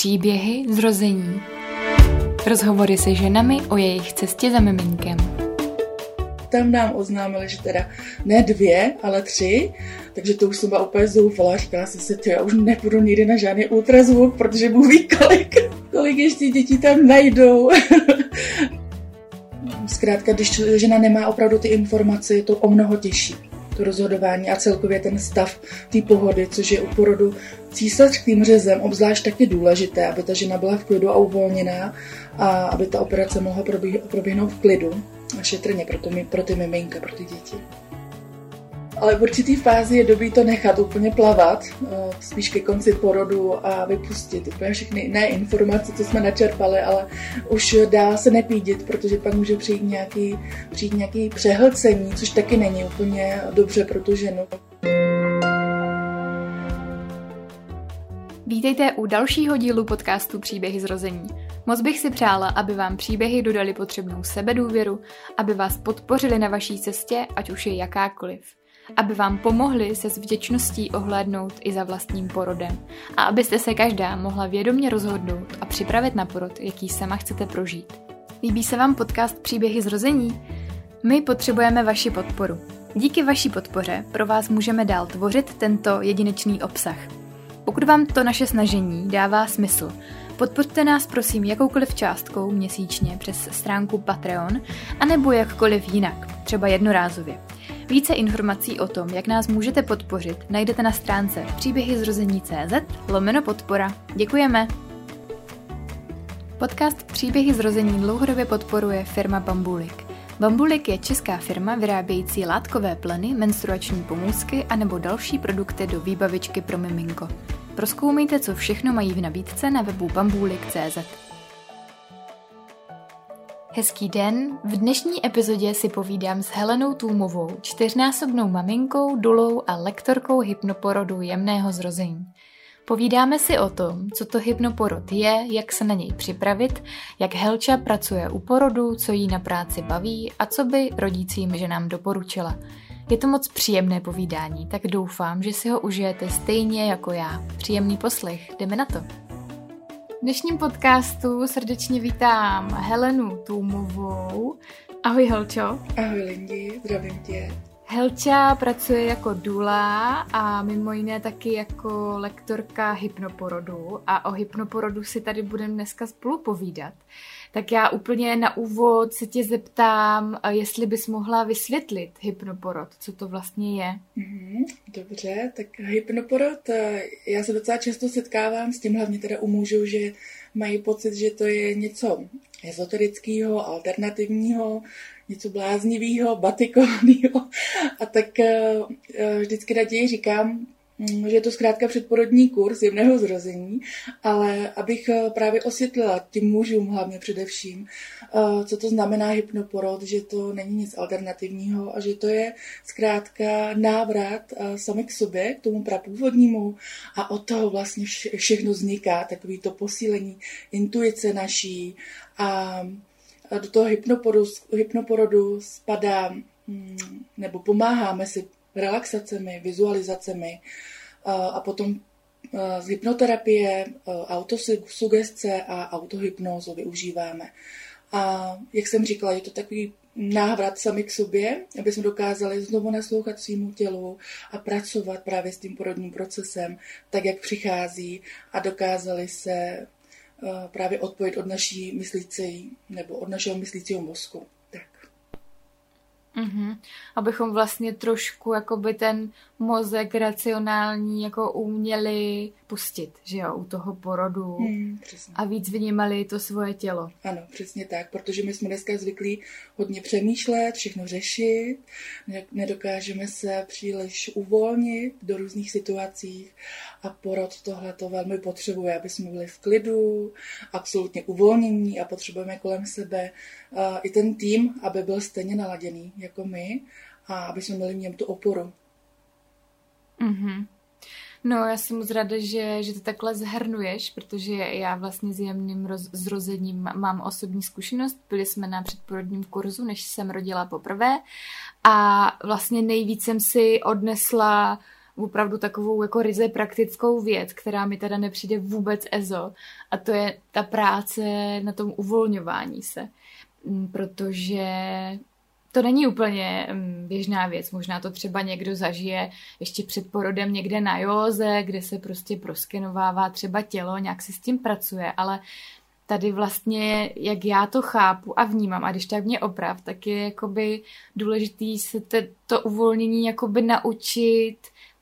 Příběhy zrození. Rozhovory se ženami o jejich cestě za miminkem. Tam nám oznámili, že teda ne dvě, ale tři, takže to už jsem byla úplně zoufala. Říkala jsem si, já už nepůjdu nikdy na žádný ultrazvuk, protože Bůh ví, kolik, kolik ještě dětí tam najdou. Zkrátka, když žena nemá opravdu ty informace, je to o mnoho těžší to rozhodování a celkově ten stav té pohody, což je u porodu císařským řezem obzvlášť taky důležité, aby ta žena byla v klidu a uvolněná a aby ta operace mohla proběhnout v klidu a šetrně pro, to, pro ty miminka, pro ty děti ale v určitý fázi je dobrý to nechat úplně plavat, eh, spíš ke konci porodu a vypustit úplně všechny ne informace, co jsme načerpali, ale už dá se nepídit, protože pak může přijít nějaký, přijít nějaký přehlcení, což taky není úplně dobře pro tu ženu. Vítejte u dalšího dílu podcastu Příběhy zrození. Moc bych si přála, aby vám příběhy dodali potřebnou sebedůvěru, aby vás podpořili na vaší cestě, ať už je jakákoliv aby vám pomohli se s vděčností ohlédnout i za vlastním porodem a abyste se každá mohla vědomě rozhodnout a připravit na porod, jaký sama chcete prožít. Líbí se vám podcast Příběhy zrození? My potřebujeme vaši podporu. Díky vaší podpoře pro vás můžeme dál tvořit tento jedinečný obsah. Pokud vám to naše snažení dává smysl, podpořte nás prosím jakoukoliv částkou měsíčně přes stránku Patreon, anebo jakkoliv jinak, třeba jednorázově. Více informací o tom, jak nás můžete podpořit, najdete na stránce příběhyzrození.cz lomeno podpora. Děkujeme! Podcast Příběhy zrození dlouhodobě podporuje firma Bambulik. Bambulik je česká firma vyrábějící látkové pleny, menstruační pomůcky a nebo další produkty do výbavičky pro miminko. Proskoumejte, co všechno mají v nabídce na webu bambulik.cz. Hezký den, v dnešní epizodě si povídám s Helenou Tůmovou, čtyřnásobnou maminkou, dulou a lektorkou hypnoporodu jemného zrození. Povídáme si o tom, co to hypnoporod je, jak se na něj připravit, jak Helča pracuje u porodu, co jí na práci baví a co by rodícím ženám doporučila. Je to moc příjemné povídání, tak doufám, že si ho užijete stejně jako já. Příjemný poslech, jdeme na to dnešním podcastu srdečně vítám Helenu Tůmovou. Ahoj Helčo. Ahoj Lindi, zdravím tě. Helča pracuje jako dula a mimo jiné taky jako lektorka hypnoporodu a o hypnoporodu si tady budeme dneska spolu povídat. Tak já úplně na úvod se tě zeptám, jestli bys mohla vysvětlit hypnoporod, co to vlastně je. Mm, dobře, tak hypnoporod, eh, já se docela často setkávám s tím, hlavně teda u mužů, že mají pocit, že to je něco ezoterického, alternativního, něco bláznivého, batikovaného. A tak eh, eh, vždycky raději říkám, je to zkrátka předporodní kurz jemného zrození, ale abych eh, právě osvětlila tím mužům hlavně především, eh, co to znamená hypnoporod, že to není nic alternativního a že to je zkrátka návrat eh, sami k sobě, k tomu prapůvodnímu a od toho vlastně všechno vzniká, takový to posílení intuice naší a do toho hypnoporodu, hypnoporodu spadá mm, nebo pomáháme si relaxacemi, vizualizacemi a potom z hypnoterapie, autosugestce a autohypnózu využíváme. A jak jsem říkala, je to takový návrat sami k sobě, aby jsme dokázali znovu naslouchat svýmu tělu a pracovat právě s tím porodním procesem, tak jak přichází a dokázali se právě odpojit od naší myslící nebo od našeho myslícího mozku. Mm-hmm. Abychom vlastně trošku jakoby ten mozek racionální jako uměli pustit, že jo, u toho porodu hmm, a víc vnímali to svoje tělo. Ano, přesně tak, protože my jsme dneska zvyklí hodně přemýšlet, všechno řešit, nedokážeme se příliš uvolnit do různých situacích a porod tohle to velmi potřebuje, aby jsme byli v klidu, absolutně uvolnění a potřebujeme kolem sebe uh, i ten tým, aby byl stejně naladěný jako my a aby jsme měli v něm tu oporu. Mm-hmm. No, já jsem moc ráda, že, že to takhle zhrnuješ, protože já vlastně s jemným roz, zrozením mám osobní zkušenost. Byli jsme na předporodním kurzu, než jsem rodila poprvé a vlastně nejvíc jsem si odnesla opravdu takovou jako ryze praktickou věc, která mi teda nepřijde vůbec ezo a to je ta práce na tom uvolňování se. Mm, protože to není úplně mm, běžná věc. Možná to třeba někdo zažije ještě před porodem někde na józe, kde se prostě proskenovává třeba tělo, nějak se s tím pracuje, ale tady vlastně, jak já to chápu a vnímám, a když tak mě oprav, tak je jakoby důležitý se te, to uvolnění jakoby naučit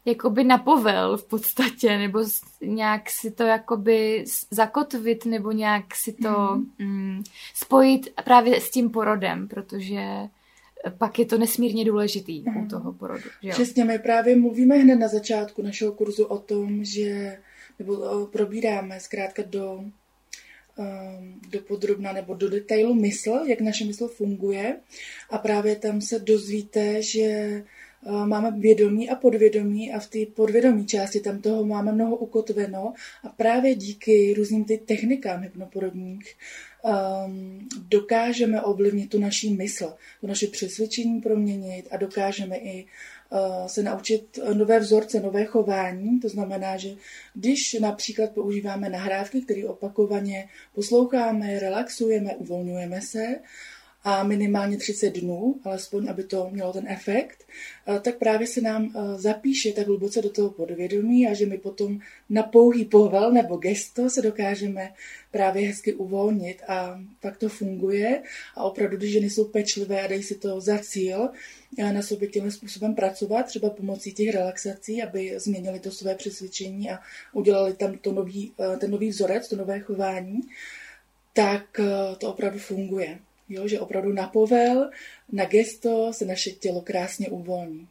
jakoby na povel v podstatě, nebo nějak si to jakoby zakotvit, nebo nějak si to mm. Mm, spojit právě s tím porodem, protože pak je to nesmírně důležitý mm. u mhm. toho porodu. Že jo? Přesně, my právě mluvíme hned na začátku našeho kurzu o tom, že nebo probíráme zkrátka do Um, do podrobna nebo do detailu mysl, jak naše mysl funguje. A právě tam se dozvíte, že uh, máme vědomí a podvědomí a v té podvědomí části tam toho máme mnoho ukotveno a právě díky různým ty technikám hypnoporodních um, dokážeme ovlivnit tu naší mysl, to naše přesvědčení proměnit a dokážeme i Eh, se naučit nové vzorce, nové chování. To znamená, že když například používáme nahrávky, které opakovaně posloucháme, relaxujeme, uvolňujeme se, a minimálně 30 dnů, alespoň aby to mělo ten efekt, eh, tak právě se nám eh, zapíše tak hluboce do toho podvědomí a že my potom na pouhý povel nebo gesto se dokážeme právě hezky uvolnit a pak to funguje a opravdu, když ženy jsou pečlivé a dají si to za cíl, eh, na sobě tímhle způsobem pracovat, třeba pomocí těch relaxací, aby změnili to své přesvědčení a udělali tam to nový, ten nový vzorec, to nové chování, tak to opravdu funguje. Jo, že opravdu na povel, na gesto se naše tělo krásně uvolní.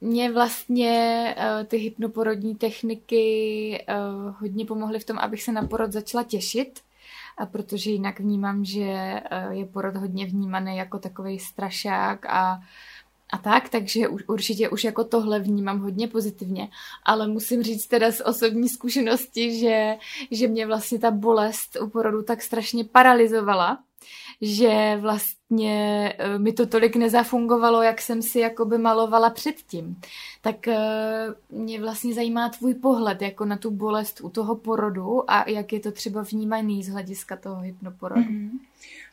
Mě vlastně uh, ty hypnoporodní techniky uh, hodně pomohly v tom, abych se na porod začala těšit, a protože jinak vnímám, že uh, je porod hodně vnímaný jako takový strašák a a tak, takže určitě už jako tohle vnímám hodně pozitivně, ale musím říct teda z osobní zkušenosti, že, že mě vlastně ta bolest u porodu tak strašně paralizovala, že vlastně eh, mi to tolik nezafungovalo, jak jsem si jakoby malovala předtím. Tak eh, mě vlastně zajímá tvůj pohled jako na tu bolest u toho porodu a jak je to třeba vnímaný z hlediska toho hypnoporodu. Mm-hmm.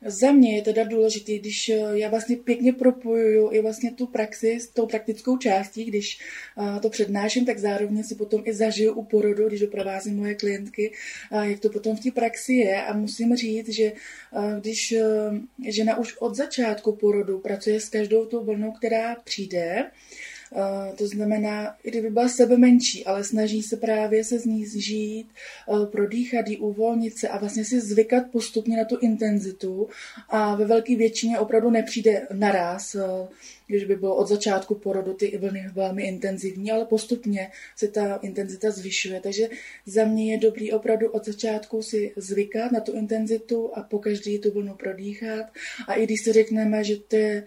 Za mě je teda důležité, když eh, já vlastně pěkně propojuju i vlastně tu praxi s tou praktickou částí, když to přednáším, tak zároveň si potom i zažiju u porodu, když doprovázím moje klientky, jak to potom v té praxi je a musím říct, že když žena už od začátku porodu pracuje s každou tou vlnou, která přijde, to znamená, i kdyby byla sebe menší, ale snaží se právě se z ní zžít, uh, prodýchat ji, uvolnit se a vlastně si zvykat postupně na tu intenzitu a ve velké většině opravdu nepřijde naraz, uh, když by bylo od začátku porodu ty vlny velmi intenzivní, ale postupně se ta intenzita zvyšuje. Takže za mě je dobrý opravdu od začátku si zvykat na tu intenzitu a po každý tu vlnu prodýchat. A i když si řekneme, že to je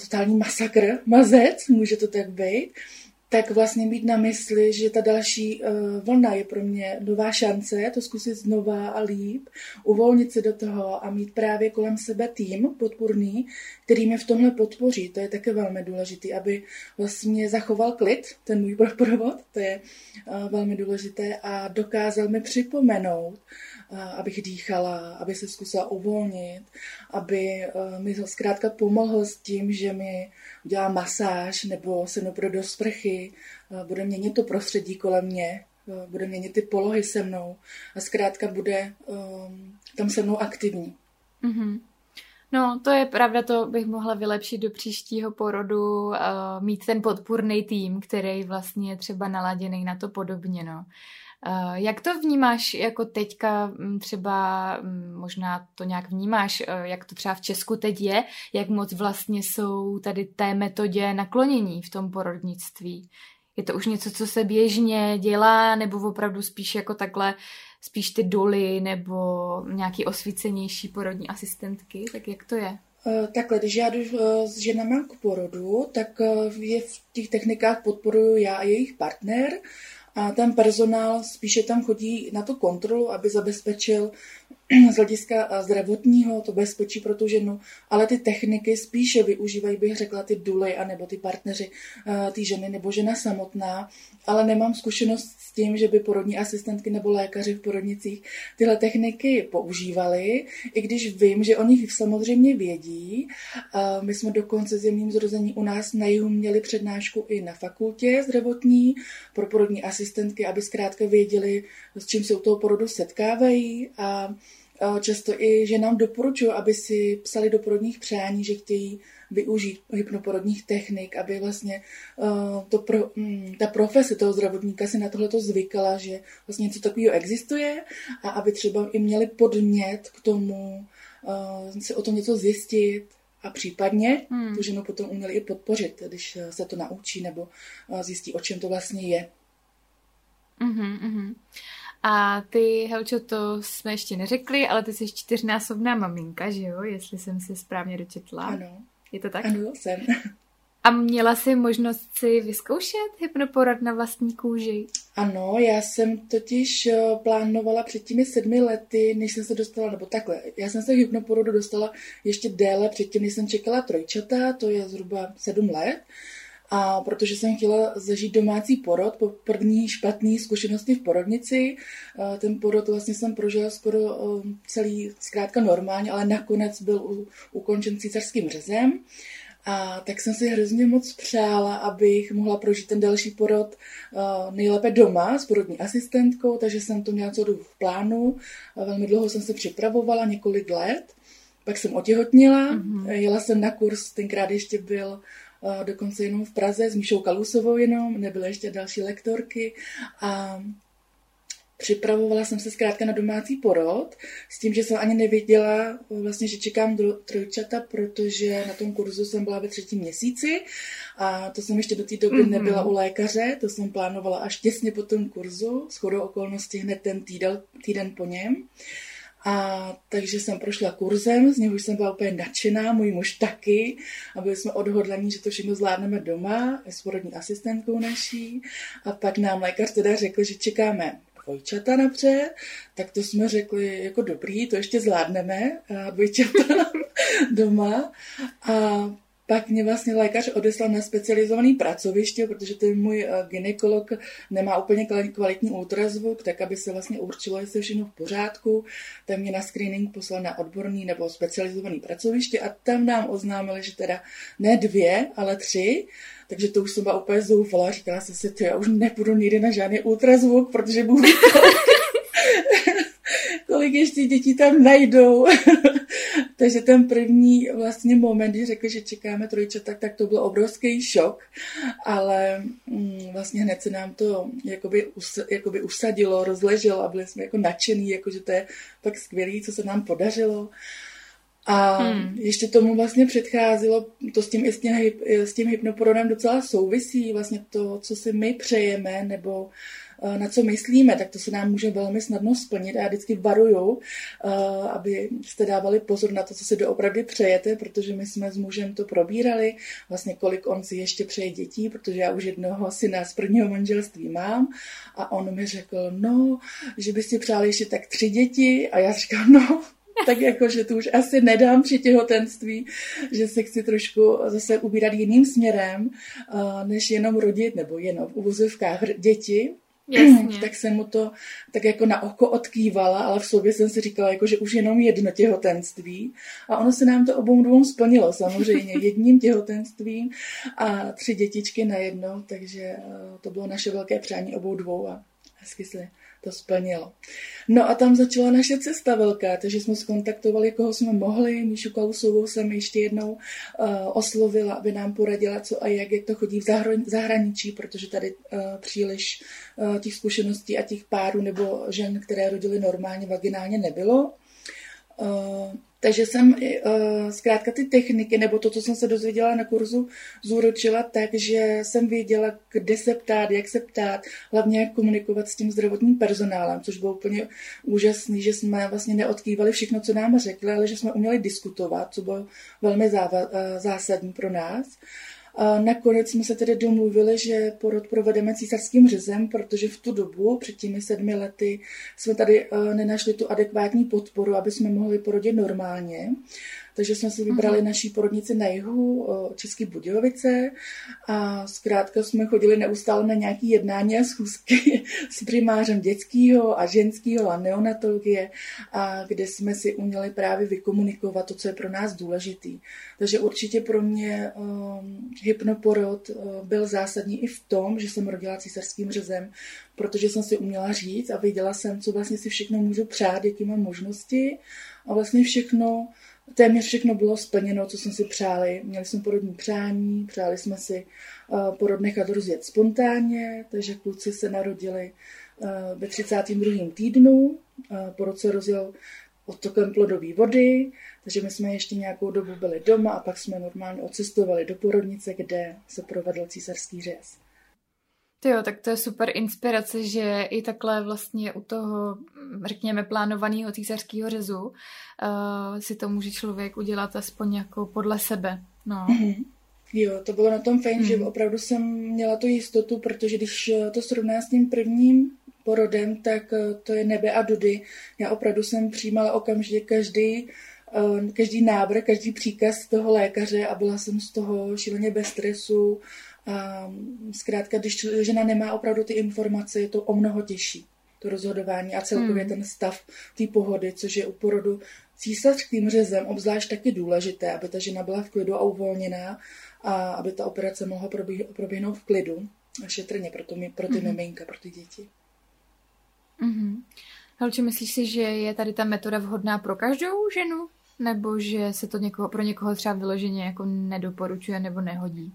totální masakr, mazec, může to tak být, tak vlastně mít na mysli, že ta další uh, vlna je pro mě nová šance, to zkusit znova a líp, uvolnit se do toho a mít právě kolem sebe tým podpůrný, který mě v tomhle podpoří. To je také velmi důležité, aby vlastně zachoval klid, ten můj provod, to je uh, velmi důležité a dokázal mi připomenout, abych dýchala, aby se zkusila uvolnit, aby eh, mi zkrátka pomohl s tím, že mi udělá masáž nebo se mnou do sprchy, eh, bude měnit to prostředí kolem mě, eh, bude měnit ty polohy se mnou a zkrátka bude um, tam se mnou aktivní. Mm-hmm. No, to je pravda, to bych mohla vylepšit do příštího porodu, uh, mít ten podpůrný tým, který vlastně je třeba naladěný na to podobně, no. Eh, jak to vnímáš jako teďka, mm, třeba mm, možná to nějak vnímáš, eh, jak to třeba v Česku teď je, jak moc vlastně jsou tady té metodě naklonění v tom porodnictví? Je to už něco, co se běžně dělá, nebo opravdu spíš jako takhle, spíš ty doly, nebo nějaký osvícenější porodní asistentky? Tak jak to je? Eh, takhle, když já jdu s ženama k porodu, tak je v těch technikách podporuju já a jejich partner a ten personál spíše tam chodí na tu kontrolu, aby zabezpečil, z hlediska zdravotního to bezpečí pro tu ženu, ale ty techniky spíše využívají, bych řekla, ty duly anebo ty partneři ty ženy nebo žena samotná, ale nemám zkušenost s tím, že by porodní asistentky nebo lékaři v porodnicích tyhle techniky používali, i když vím, že o nich samozřejmě vědí. My jsme dokonce jemným zrození u nás na jihu měli přednášku i na fakultě zdravotní pro porodní asistentky, aby zkrátka věděli, s čím se u toho porodu setkávají a často i, že nám doporučují, aby si psali do porodních přání, že chtějí využít hypnoporodních technik, aby vlastně uh, to pro, um, ta profese toho zdravotníka si na tohle to zvykala, že vlastně něco takového existuje a aby třeba i měli podnět k tomu uh, si o tom něco zjistit a případně hmm. tu ženu potom uměli i podpořit, když se to naučí nebo zjistí, o čem to vlastně je. Mm-hmm, mm-hmm. A ty, Helčo, to jsme ještě neřekli, ale ty jsi čtyřnásobná maminka, že jo? Jestli jsem si správně dočetla. Ano. Je to tak? Ano, jsem. A měla jsi možnost si vyzkoušet hypnoporad na vlastní kůži? Ano, já jsem totiž eh, plánovala před těmi sedmi lety, než jsem se dostala, nebo takhle, já jsem se hypnoporodu dostala ještě déle předtím, než jsem čekala trojčata, to je zhruba sedm let. A protože jsem chtěla zažít domácí porod po první špatné zkušenosti v porodnici, eh, ten porod vlastně jsem prožila skoro eh, celý, zkrátka normálně, ale nakonec byl ukončen císařským řezem. A tak jsem si hrozně moc přála, abych mohla prožít ten další porod uh, nejlépe doma s porodní asistentkou, takže jsem to měla co v plánu. Velmi dlouho jsem se připravovala, několik let. Pak jsem otěhotnila, mm-hmm. jela jsem na kurz, tenkrát ještě byl dokonce jenom v Praze s Míšou Kalusovou jenom, nebyly ještě další lektorky a připravovala jsem se zkrátka na domácí porod, s tím, že jsem ani nevěděla vlastně, že čekám trojčata, protože na tom kurzu jsem byla ve třetím měsíci a to jsem ještě do té doby mm-hmm. nebyla u lékaře, to jsem plánovala až těsně po tom kurzu, s chodou okolností hned ten týden, týden po něm. A takže jsem prošla kurzem, z něho jsem byla úplně nadšená, můj muž taky a byli jsme odhodlaní, že to všechno zvládneme doma s porodní asistentkou naší. A pak nám lékař teda řekl, že čekáme dvojčata napřed, tak to jsme řekli jako dobrý, to ještě zvládneme, dvojčata doma. A pak mě vlastně lékař odeslal na specializovaný pracoviště, protože ten můj eh, ginekolog nemá úplně kvalitní ultrazvuk, tak aby se vlastně určilo, jestli je všechno v pořádku, tak mě na screening poslal na odborný nebo specializovaný pracoviště a tam nám oznámili, že teda ne dvě, ale tři, takže to už jsem byla úplně zoufala. Říkala jsem si, ty, já už nepůjdu nikdy na žádný ultrazvuk, protože budu kolik ještě dětí tam najdou. Takže ten první vlastně moment, kdy řekli, že čekáme trojčata, tak to byl obrovský šok, ale mm, vlastně hned se nám to jakoby, us, jakoby usadilo, rozleželo a byli jsme jako nadšený, jako že to je tak skvělý, co se nám podařilo. A hmm. ještě tomu vlastně předcházelo, to s tím, s tím, s tím hypnoporodem docela souvisí, vlastně to, co si my přejeme, nebo na co myslíme, tak to se nám může velmi snadno splnit. A já vždycky varuju, eh, aby jste dávali pozor na to, co si doopravdy přejete, protože my jsme s mužem to probírali, vlastně kolik on si ještě přeje dětí, protože já už jednoho syna z prvního manželství mám a on mi řekl, no, že by si přáli ještě tak tři děti a já říkám, no, tak jako, že to už asi nedám při těhotenství, že se chci trošku zase ubírat jiným směrem, eh, než jenom rodit, nebo jenom v uvozovkách děti. Jasně. tak jsem mu to tak jako na oko odkývala, ale v sobě jsem si říkala, jako, že už jenom jedno těhotenství. A ono se nám to obou dvou splnilo samozřejmě jedním těhotenstvím a tři dětičky na jedno, takže eh, to bylo naše velké přání obou dvou a hezky se to splnilo. No a tam začala naše cesta velká, takže jsme skontaktovali, koho jsme mohli. Míšu Kalusovou jsem ještě jednou uh, oslovila, aby nám poradila, co a jak, jak to chodí v zahraničí, protože tady uh, příliš uh, těch zkušeností a těch párů nebo žen, které rodily normálně vaginálně nebylo. Uh, takže jsem uh, zkrátka ty techniky, nebo to, co jsem se dozvěděla na kurzu, zúročila tak, že jsem věděla, kde se ptát, jak se ptát, hlavně jak komunikovat s tím zdravotním personálem, což bylo úplně úžasný, že jsme vlastně neodkývali všechno, co nám řekli, ale že jsme uměli diskutovat, co bylo velmi záva- uh, zásadní pro nás. A nakonec jsme se tedy domluvili, že porod provedeme císařským řezem, protože v tu dobu, před těmi sedmi lety, jsme tady uh, nenašli tu adekvátní podporu, aby jsme mohli porodit normálně. Takže jsme si vybrali uh-huh. naší porodnici na jihu, České Budějovice a zkrátka jsme chodili neustále na nějaké jednání a schůzky s primářem dětského a ženského a neonatologie, a kde jsme si uměli právě vykomunikovat to, co je pro nás důležitý. Takže určitě pro mě um, hypnoporod byl zásadní i v tom, že jsem rodila císařským řezem, protože jsem si uměla říct a věděla jsem, co vlastně si všechno můžu přát, jaký mám možnosti a vlastně všechno téměř všechno bylo splněno, co jsme si přáli. Měli jsme porodní přání, přáli jsme si uh, porod nechat rozjet spontánně, takže kluci se narodili uh, ve 32. týdnu. Uh, porod se rozjel odtokem plodové vody, takže my jsme ještě nějakou dobu byli doma a pak jsme normálně odcestovali do porodnice, kde se provedl císařský řez. Jo, tak to je super inspirace, že i takhle vlastně u toho, řekněme, plánovaného císařského řezu uh, si to může člověk udělat aspoň jako podle sebe. No. Mm-hmm. Jo, to bylo na tom fajn, mm. že mhm. opravdu jsem měla tu jistotu, protože když to srovná s tím prvním porodem, tak eh, to je nebe a dudy. Já opravdu jsem přijímala okamžitě každý, eh, každý návrh, každý příkaz toho lékaře a byla jsem z toho šíleně bez stresu a zkrátka, když žena nemá opravdu ty informace, je to o mnoho těžší, to rozhodování a celkově hmm. ten stav té pohody, což je u porodu císařským řezem obzvlášť taky důležité, aby ta žena byla v klidu a uvolněná a aby ta operace mohla proběhnout v klidu a šetrně pro, to, pro ty hmm. miminka, pro ty děti. Mm-hmm. Helči, myslíš si, že je tady ta metoda vhodná pro každou ženu? Nebo že se to někoho, pro někoho třeba vyloženě jako nedoporučuje nebo nehodí?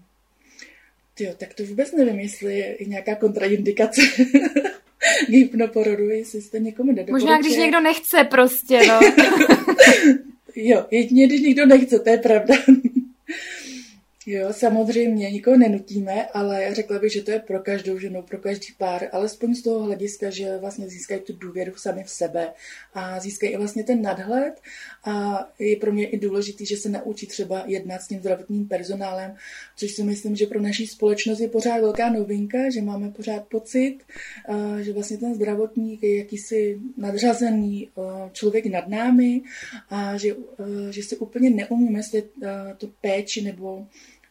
Jo, tak to vůbec nevím, jestli je nějaká kontraindikace k hypnoporodu, jestli to někomu nedoporučuje. Možná, když někdo nechce prostě, no. jo, jedině, když někdo nechce, to je pravda. Jo, samozřejmě, nikoho nenutíme, ale řekla bych, že to je pro každou ženu, pro každý pár, alespoň z toho hlediska, že vlastně získají tu důvěru sami v sebe a získají i vlastně ten nadhled. A je pro mě i důležitý, že se naučí třeba jednat s tím zdravotním personálem, což si myslím, že pro naší společnost je pořád velká novinka, že máme pořád pocit, že vlastně ten zdravotník je jakýsi nadřazený člověk nad námi a že, že si úplně neumíme to péči nebo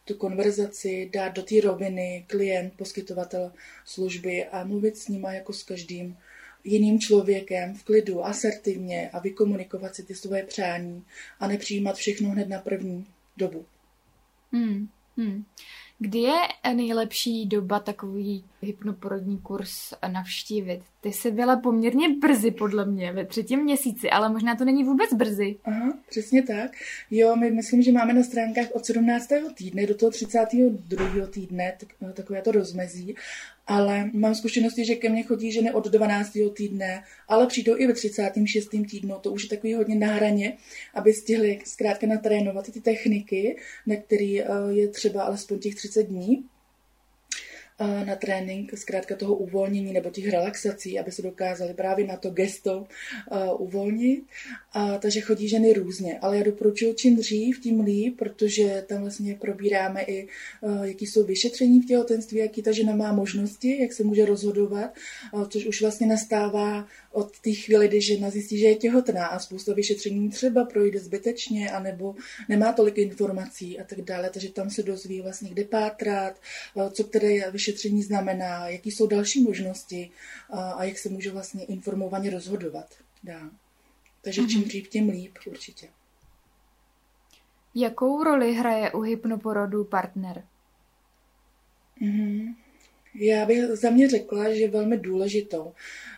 tu konverzaci dát do té roviny klient, poskytovatel služby a mluvit s nima jako s každým jiným člověkem v klidu, asertivně a vykomunikovat si ty svoje přání a nepřijímat všechno hned na první dobu. Hmm, hmm. Kdy je nejlepší doba takový hypnoporodní kurz navštívit? Ty jsi byla poměrně brzy, podle mě, ve třetím měsíci, ale možná to není vůbec brzy. Aha, přesně tak. Jo, my myslím, že máme na stránkách od 17. týdne do toho 32. týdne takové to rozmezí ale mám zkušenosti, že ke mně chodí ženy od 12. týdne, ale přijdou i ve 36. týdnu, to už je takový hodně na hraně, aby stihli zkrátka natrénovat ty techniky, na který eh, je třeba alespoň těch 30 dní na trénink zkrátka toho uvolnění nebo těch relaxací, aby se dokázali právě na to gesto uh, uvolnit. A, takže chodí ženy různě, ale já doporučuji čím dřív, tím líp, protože tam vlastně probíráme i, uh, jaký jsou vyšetření v těhotenství, jaký ta žena má možnosti, jak se může rozhodovat, což už vlastně nastává od té chvíli, kdy žena zjistí, že je těhotná a spousta vyšetření třeba projde zbytečně, anebo nemá tolik informací a tak dále, takže tam se dozví vlastně, kde pátrat, co které vyšetření znamená, jaký jsou další možnosti a jak se může vlastně informovaně rozhodovat dá. Takže čím mhm. dřív, tím líp určitě. Jakou roli hraje u hypnoporodu partner? Mm-hmm. Já bych za mě řekla, že je velmi důležitou.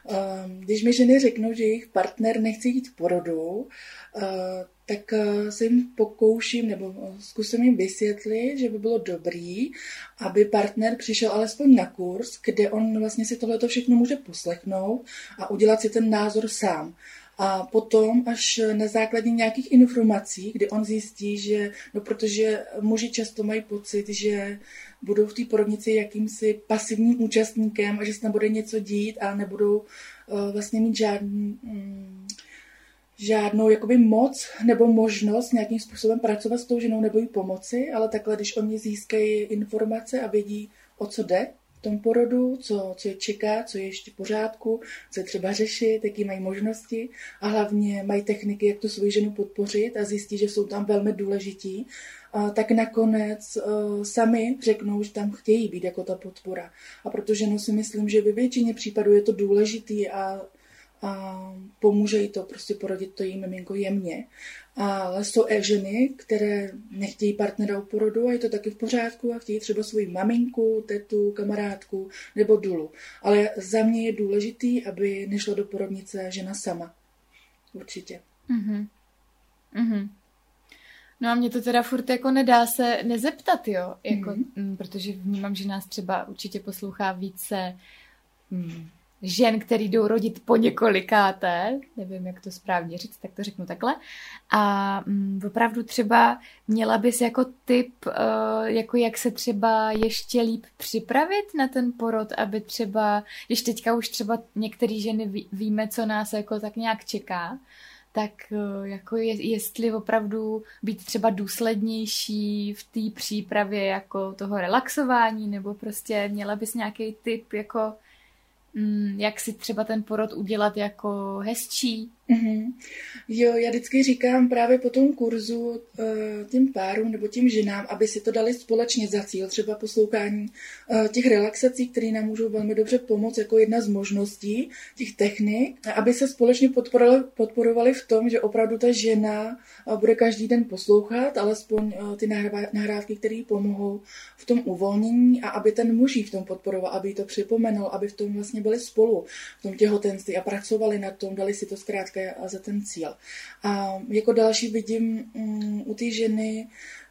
Ehm, když mi ženy řeknou, že jejich partner nechce jít k porodu, eh, tak eh, se jim pokouším nebo eh, zkusím jim vysvětlit, že by bylo dobrý, aby partner přišel alespoň na kurz, kde on vlastně si tohleto všechno může poslechnout a udělat si ten názor sám. A potom až na základě nějakých informací, kdy on zjistí, že, no protože muži často mají pocit, že budou v té porodnici jakýmsi pasivním účastníkem a že se tam bude něco dít a nebudou uh, vlastně mít žádný, um, žádnou jakoby moc nebo možnost nějakým způsobem pracovat s tou ženou nebo jí pomoci, ale takhle, když oni získají informace a vědí, o co jde v tom porodu, co, co je čeká, co je ještě v pořádku, co je třeba řešit, jaký mají možnosti a hlavně mají techniky, jak tu svoji ženu podpořit a zjistí, že jsou tam velmi důležití, tak nakonec uh, sami řeknou, že tam chtějí být jako ta podpora. A protože no si myslím, že ve většině případů je to důležitý a a pomůže jí to prostě porodit to jí miminko jemně. Ale jsou i ženy, které nechtějí partnera u porodu a je to taky v pořádku a chtějí třeba svoji maminku, tetu, kamarádku nebo dulu. Ale za mě je důležitý, aby nešla do porodnice žena sama. Určitě. Mm-hmm. Mm-hmm. No a mě to teda furt jako nedá se nezeptat, jo, jako, mm. protože vnímám, že nás třeba určitě poslouchá více mm, žen, který jdou rodit po několikáté, nevím, jak to správně říct, tak to řeknu takhle. A mm, opravdu třeba měla bys jako tip, uh, jako jak se třeba ještě líp připravit na ten porod, aby třeba, když teďka už třeba některé ženy ví, víme, co nás jako tak nějak čeká, tak uh, jako je, jestli opravdu být třeba důslednější v té přípravě jako toho relaxování, nebo prostě měla bys nějaký tip, jako Mm, jak si třeba ten porod udělat jako hezčí, Mm-hmm. Jo, já vždycky říkám právě po tom kurzu uh, těm párům nebo těm ženám, aby si to dali společně za cíl, třeba poslouchání uh, těch relaxací, které nám můžou velmi dobře pomoct jako jedna z možností těch technik, aby se společně podporovali, podporovali v tom, že opravdu ta žena uh, bude každý den poslouchat, alespoň ty nahrávky, které pomohou v tom uvolnění a aby ten muž v tom podporoval, aby to připomenul, aby v tom vlastně byli spolu, v tom těhotenství a pracovali na tom, dali si to zkrátka za ten cíl. A jako další vidím um, u té ženy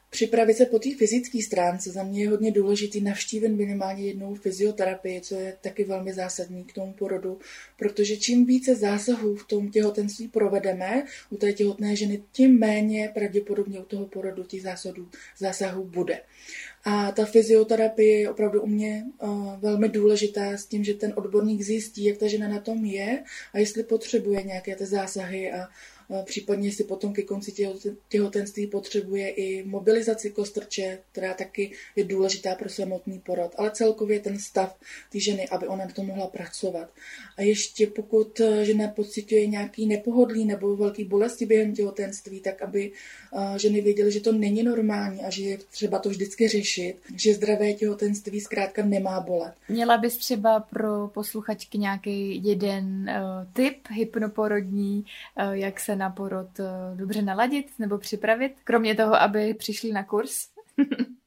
připravit se po té fyzické stránce. Za mě je hodně důležitý navštívit minimálně jednou fyzioterapii, co je taky velmi zásadní k tomu porodu, protože čím více zásahů v tom těhotenství provedeme u té těhotné ženy, tím méně pravděpodobně u toho porodu těch zásahů, zásahů bude. A ta fyzioterapie je opravdu u mě uh, velmi důležitá s tím, že ten odborník zjistí, jak ta žena na tom je a jestli potřebuje nějaké ty zásahy a případně si potom ke konci těhotenství potřebuje i mobilizaci kostrče, která taky je důležitá pro samotný porod, ale celkově ten stav té ženy, aby ona na to mohla pracovat. A ještě pokud eh, žena pocituje nějaký nepohodlí nebo velký bolesti během těhotenství, tak aby eh, ženy věděly, že to není normální a že je třeba to vždycky řešit, že zdravé těhotenství zkrátka nemá bolet. Měla bys třeba pro posluchačky nějaký jeden uh, tip hypnoporodní, uh, jak se na porod uh, dobře naladit nebo připravit, kromě toho, aby přišli na kurz?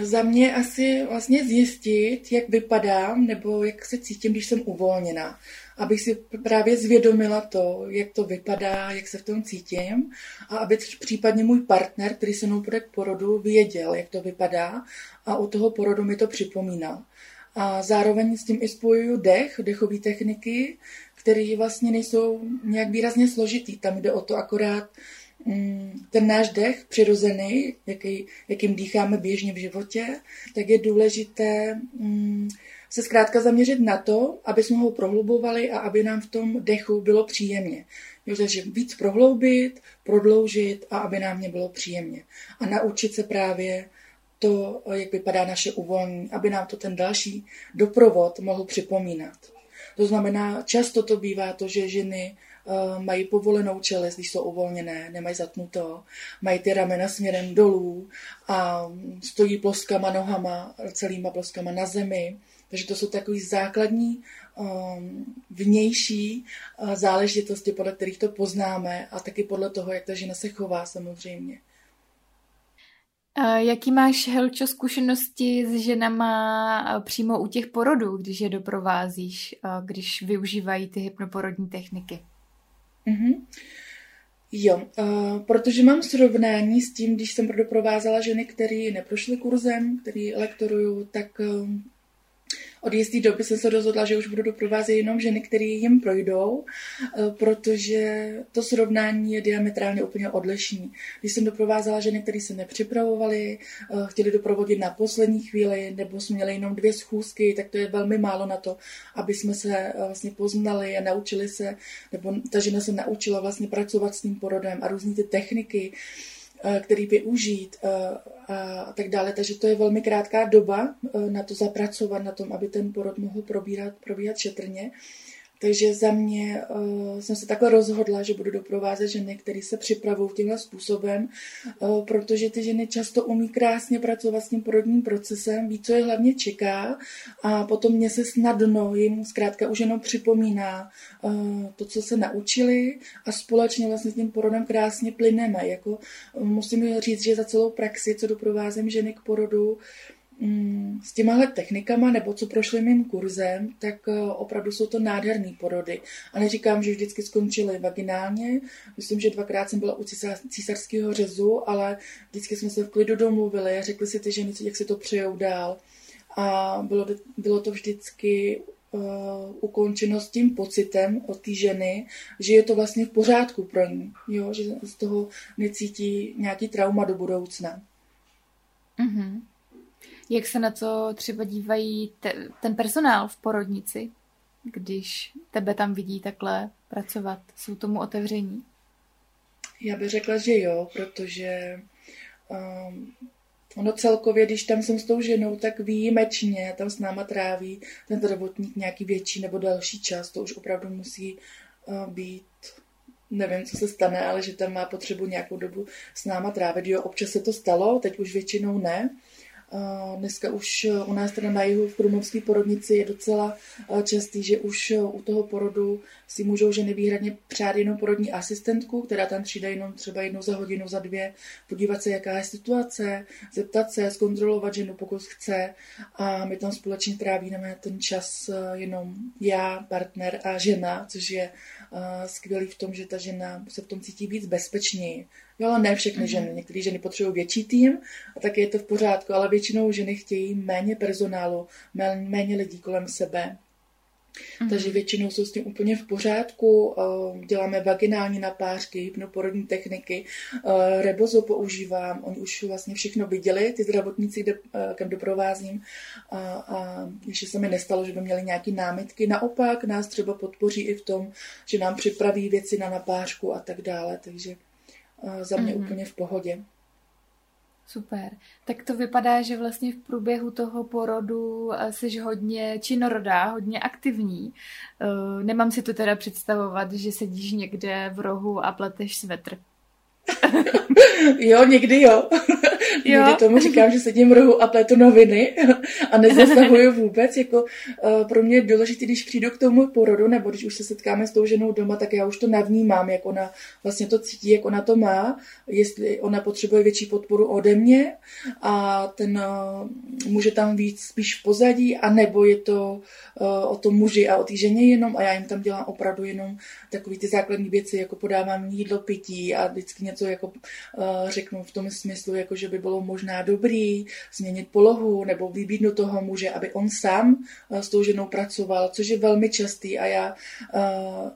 Za mě asi vlastně zjistit, jak vypadám nebo jak se cítím, když jsem uvolněná. Abych si právě zvědomila to, jak to vypadá, jak se v tom cítím a aby případně můj partner, který se mnou bude k porodu, věděl, jak to vypadá a u toho porodu mi to připomínal. A zároveň s tím i spojuju dech, dechové techniky, které vlastně nejsou nějak výrazně složitý. Tam jde o to akorát Mm, ten náš dech přirozený, jaký, jakým dýcháme běžně v životě, tak je důležité mm, se zkrátka zaměřit na to, aby jsme ho prohlubovali a aby nám v tom dechu bylo příjemně. Takže víc prohloubit, prodloužit a aby nám mě bylo příjemně. A naučit se právě to, jak vypadá naše uvolnění, aby nám to ten další doprovod mohl připomínat. To znamená, často to bývá to, že ženy uh, mají povolenou čelist, když jsou uvolněné, nemají zatnuto, mají ty ramena směrem dolů a stojí ploskama nohama, celýma ploskama na zemi. Takže to jsou takové základní um, vnější uh, záležitosti, podle kterých to poznáme a taky podle toho, jak ta žena se chová samozřejmě. Jaký máš, Helčo, zkušenosti s ženama přímo u těch porodů, když je doprovázíš, když využívají ty hypnoporodní techniky? Mm-hmm. Jo, uh, protože mám srovnání s tím, když jsem doprovázela ženy, které neprošly kurzem, který lektoruju, tak uh, od jisté doby jsem se rozhodla, že už budu doprovázet jenom ženy, které jim projdou, eh, protože to srovnání je diametrálně úplně odlišný. Když jsem doprovázela ženy, které se nepřipravovaly, eh, chtěli doprovodit na poslední chvíli, nebo jsme měli jenom dvě schůzky, tak to je velmi málo na to, aby jsme se eh, vlastně poznali a naučili se, nebo ta žena se naučila vlastně pracovat s tím porodem a různý ty techniky, který využít eh, a tak dále. Takže to je velmi krátká doba eh, na to zapracovat, na tom, aby ten porod mohl probírat, probíhat šetrně. Takže za mě uh, jsem se takhle rozhodla, že budu doprovázet ženy, které se připravují tímhle způsobem, uh, protože ty ženy často umí krásně pracovat s tím porodním procesem, ví, co je hlavně čeká a potom mě se snadno jim zkrátka už jenom připomíná uh, to, co se naučili a společně vlastně s tím porodem krásně plyneme. Jako, musím říct, že za celou praxi, co doprovázím ženy k porodu, Mm, s těmahle technikama, nebo co prošli mým kurzem, tak eh, opravdu jsou to nádherné porody. A neříkám, že vždycky skončily vaginálně. Myslím, že dvakrát jsem byla u císařského řezu, ale vždycky jsme se v klidu domluvili a řekli si ty ženy, jak si to přejou dál. A bylo, bylo to vždycky uh, ukončeno s tím pocitem od té ženy, že je to vlastně v pořádku pro ní, jo? že z toho necítí nějaký trauma do budoucna. Mm-hmm. Jak se na to třeba dívají te, ten personál v porodnici, když tebe tam vidí takhle pracovat? Jsou tomu otevření? Já bych řekla, že jo, protože um, ono celkově, když tam jsem s tou ženou, tak výjimečně tam s náma tráví ten zdravotník nějaký větší nebo další čas. To už opravdu musí uh, být nevím, co se stane, ale že tam má potřebu nějakou dobu s náma trávit. Jo, občas se to stalo, teď už většinou ne, Dneska už eh, u nás teda na jihu v Krumovské porodnici je docela eh, častý, že už eh, u toho porodu si můžou ženy výhradně přát jenom porodní asistentku, která tam přijde jenom třeba jednou za hodinu, za dvě, podívat se, jaká je situace, zeptat se, zkontrolovat ženu, pokud chce. A my tam společně trávíme ten čas jenom já, partner a žena, což je skvělý v tom, že ta žena se v tom cítí víc bezpečněji. Jo, ale ne všechny mm-hmm. ženy. Některé ženy potřebují větší tým a tak je to v pořádku, ale většinou ženy chtějí méně personálu, méně lidí kolem sebe. Mm-hmm. Takže většinou jsou s tím úplně v pořádku. Eh, děláme vaginální napářky, hypnoporodní techniky, eh, rebozo používám. Oni už vlastně všechno viděli, ty zdravotníci, kde, eh, kam doprovázím. A, a ještě se mi nestalo, že by měli nějaké námitky. Naopak nás třeba podpoří i v tom, že nám připraví věci na napářku a tak dále. Takže za mě mm-hmm. úplně v pohodě. Super. Tak to vypadá, že vlastně v průběhu toho porodu eh, jsi hodně činorodá, hodně aktivní. Eh, nemám si to teda představovat, že sedíš někde v rohu a pleteš svetr. jo, někdy jo. Jo. Někdy tomu říkám, že sedím v rohu a pletu noviny a nezasahuju vůbec. Jako, uh, pro mě je důležité, když přijdu k tomu porodu, nebo když už se setkáme s tou ženou doma, tak já už to navnímám, jak ona vlastně to cítí, jak ona to má, jestli ona potřebuje větší podporu ode mě a ten uh, může tam víc spíš pozadí, anebo je to uh, o tom muži a o té ženě jenom a já jim tam dělám opravdu jenom takové ty základní věci, jako podávám jídlo, pití a vždycky něco jako uh, řeknu v tom smyslu, jako že by bylo možná dobrý změnit polohu nebo vybídnout toho muže, aby on sám uh, s tou ženou pracoval, což je velmi častý a já uh,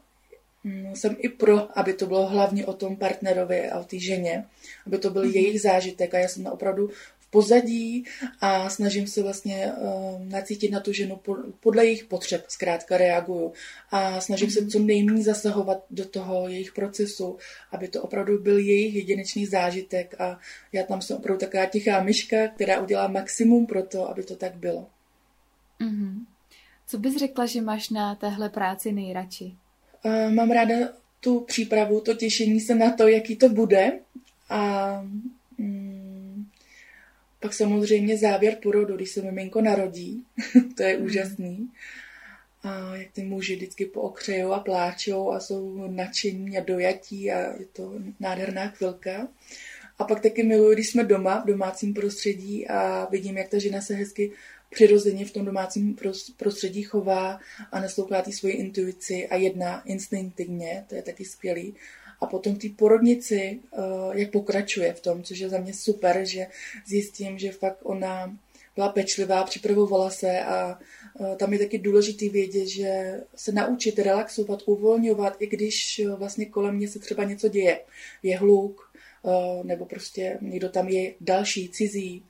jsem i pro, aby to bylo hlavně o tom partnerovi a o té ženě, aby to byl mm-hmm. jejich zážitek a já jsem opravdu pozadí a snažím se vlastně uh, nacítit na tu ženu podle jejich potřeb, zkrátka reaguju a snažím se mhm. co nejméně zasahovat do toho jejich procesu, aby to opravdu byl jejich jedinečný zážitek a já tam jsem opravdu taková tichá myška, která udělá maximum pro to, aby to tak bylo. Mm-hmm. Co bys řekla, že máš na téhle práci nejradši? Uh, mám ráda tu přípravu, to těšení se na to, jaký to bude a mm, pak samozřejmě závěr porodu, když se miminko narodí, to je mm. úžasný. A jak ty muži vždycky pookřejou a pláčou a jsou nadšení a dojatí a je to nádherná chvilka. A pak taky miluji, když jsme doma v domácím prostředí a vidím, jak ta žena se hezky přirozeně v tom domácím prostředí chová a naslouchá té svoji intuici a jedná instinktivně, to je taky skvělý a potom v té porodnici, uh, jak pokračuje v tom, což je za mě super, že zjistím, že fakt ona byla pečlivá, připravovala se a tam je taky důležitý vědět, že se naučit relaxovat, uvolňovat, i když vlastně kolem mě se třeba něco děje. Je hluk, nebo prostě někdo tam je další, cizí,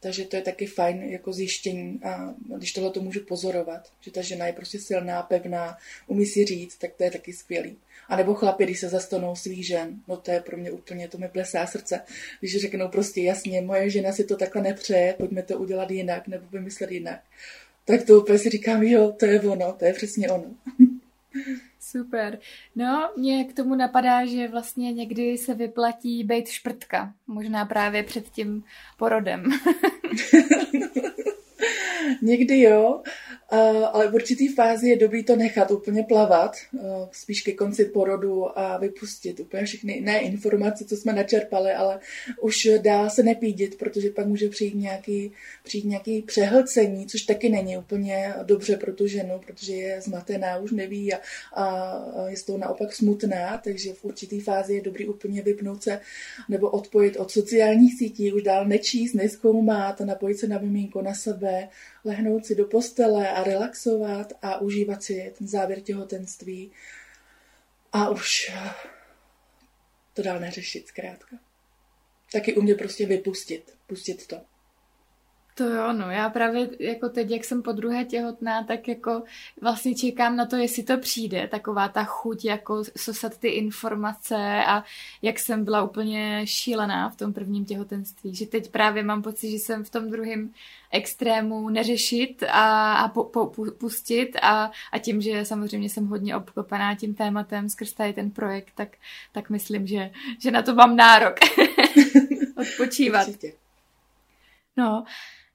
takže to je taky fajn jako zjištění a když tohle to můžu pozorovat, že ta žena je prostě silná, pevná, umí si říct, tak to je taky skvělý. A nebo chlapi, když se zastanou svých žen, no to je pro mě úplně, to mi plesá srdce. Když řeknou prostě jasně, moje žena si to takhle nepřeje, pojďme to udělat jinak nebo vymyslet jinak. Tak to úplně si říkám, jo, to je ono, to je přesně ono. Super. No, mě k tomu napadá, že vlastně někdy se vyplatí být šprtka. Možná právě před tím porodem. někdy jo, ale v určitý fázi je dobrý to nechat úplně plavat, spíš ke konci porodu a vypustit úplně všechny, ne informace, co jsme načerpali, ale už dá se nepídit, protože pak může přijít nějaký, přijít nějaký přehlcení, což taky není úplně dobře pro tu ženu, protože je zmatená, už neví a, a je z toho naopak smutná, takže v určitý fázi je dobrý úplně vypnout se nebo odpojit od sociálních sítí, už dál nečíst, neskoumat, napojit se na miminko, na sebe, lehnout si do postele a relaxovat a užívat si ten závěr těhotenství a už to dál neřešit zkrátka. Taky u mě prostě vypustit, pustit to. To jo, no já právě jako teď, jak jsem po druhé těhotná, tak jako vlastně čekám na to, jestli to přijde, taková ta chuť jako sosat ty informace a jak jsem byla úplně šílená v tom prvním těhotenství, že teď právě mám pocit, že jsem v tom druhém extrému neřešit a, a po, po, pustit a, a tím, že samozřejmě jsem hodně obklopená tím tématem skrz tady ten projekt, tak, tak myslím, že, že na to mám nárok odpočívat. Určitě. No,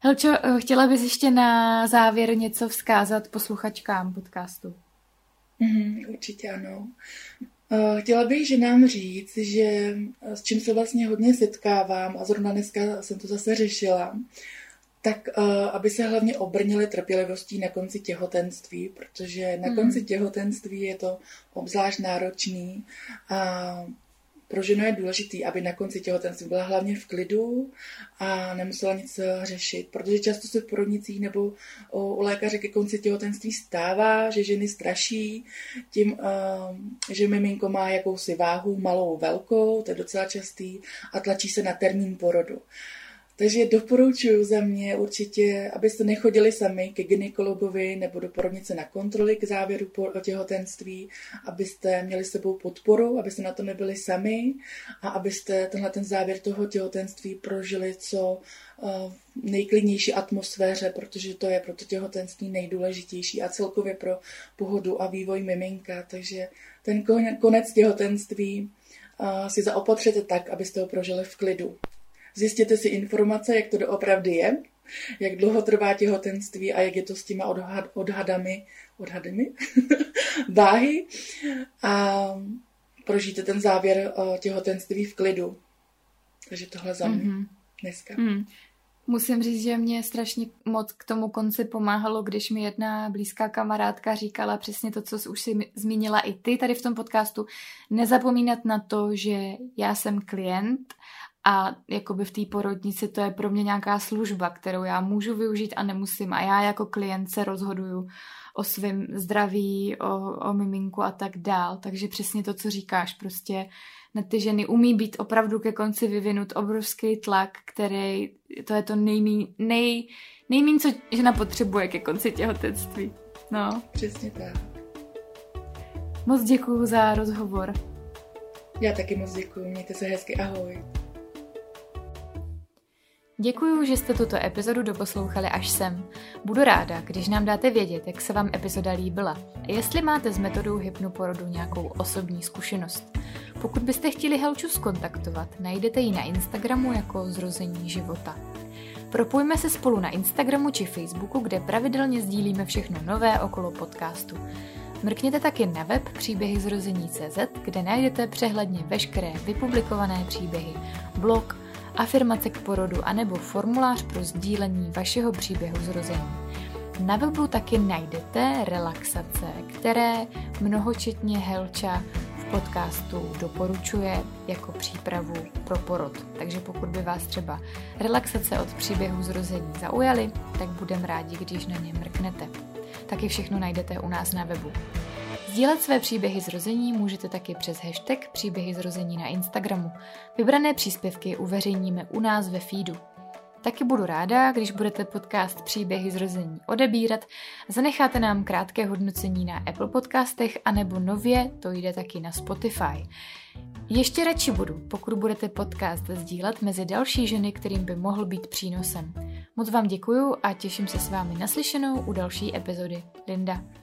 Helčo, eh, chtěla bys ještě na závěr něco vzkázat posluchačkám podcastu? Mm, určitě ano. Eh, chtěla bych že nám říct, že eh, s čím se vlastně hodně setkávám, a zrovna dneska jsem to zase řešila, tak aby se hlavně obrnili trpělivostí na konci těhotenství, protože na konci těhotenství je to obzvlášť náročný a pro ženu je důležitý, aby na konci těhotenství byla hlavně v klidu a nemusela nic eh, řešit, protože často se v porodnicích nebo u lékaře ke konci těhotenství stává, že ženy straší tím, eh, že miminko má jakousi váhu malou, velkou, to je docela častý, a tlačí se na termín porodu. Takže doporučuji za mě určitě, abyste nechodili sami ke gynekologovi nebo do porodnice na kontroly k závěru těhotenství, abyste měli s sebou podporu, abyste na to nebyli sami a abyste tenhle ten závěr toho těhotenství prožili co eh, nejklidnější atmosféře, protože to je pro to těhotenství nejdůležitější a celkově pro pohodu a vývoj miminka. Takže ten konec těhotenství eh, si zaopatřete tak, abyste ho prožili v klidu. Zjistěte si informace, jak to doopravdy je, jak dlouho trvá těhotenství a jak je to s těma odhad, odhadami, odhadami váhy a prožijte ten závěr těhotenství v klidu. Takže tohle za mě mm-hmm. dneska. Mm. Musím říct, že mě strašně moc k tomu konci pomáhalo, když mi jedna blízká kamarádka říkala přesně to, co už si zmínila i ty tady v tom podcastu. Nezapomínat na to, že já jsem klient a jakoby v té porodnici to je pro mě nějaká služba, kterou já můžu využít a nemusím. A já jako klient se rozhoduju o svém zdraví, o, o miminku a tak dál. Takže přesně to, co říkáš, prostě na ty ženy umí být opravdu ke konci vyvinut obrovský tlak, který, to je to nejmín, nej, nejmín, co žena potřebuje ke konci těhotenství. No. Přesně tak. Moc děkuju za rozhovor. Já taky moc děkuju, mějte se hezky, ahoj. Děkuji, že jste tuto epizodu doposlouchali až sem. Budu ráda, když nám dáte vědět, jak se vám epizoda líbila a jestli máte s metodou hypnoporodu nějakou osobní zkušenost. Pokud byste chtěli Helču skontaktovat, najdete ji na Instagramu jako Zrození života. Propojme se spolu na Instagramu či Facebooku, kde pravidelně sdílíme všechno nové okolo podcastu. Mrkněte taky na web příběhy zrození.cz, kde najdete přehledně veškeré vypublikované příběhy, blog, afirmace k porodu anebo formulář pro sdílení vašeho příběhu zrození. Na webu taky najdete relaxace, které mnohočetně Helča v podcastu doporučuje jako přípravu pro porod. Takže pokud by vás třeba relaxace od příběhu zrození zaujaly, tak budeme rádi, když na ně mrknete. Taky všechno najdete u nás na webu. Sdílet své příběhy zrození můžete taky přes hashtag příběhy zrození na Instagramu. Vybrané příspěvky uveřejníme u nás ve feedu. Taky budu ráda, když budete podcast Příběhy zrození odebírat, zanecháte nám krátké hodnocení na Apple podcastech, anebo nově to jde taky na Spotify. Ještě radši budu, pokud budete podcast sdílet mezi další ženy, kterým by mohl být přínosem. Moc vám děkuju a těším se s vámi naslyšenou u další epizody. Linda.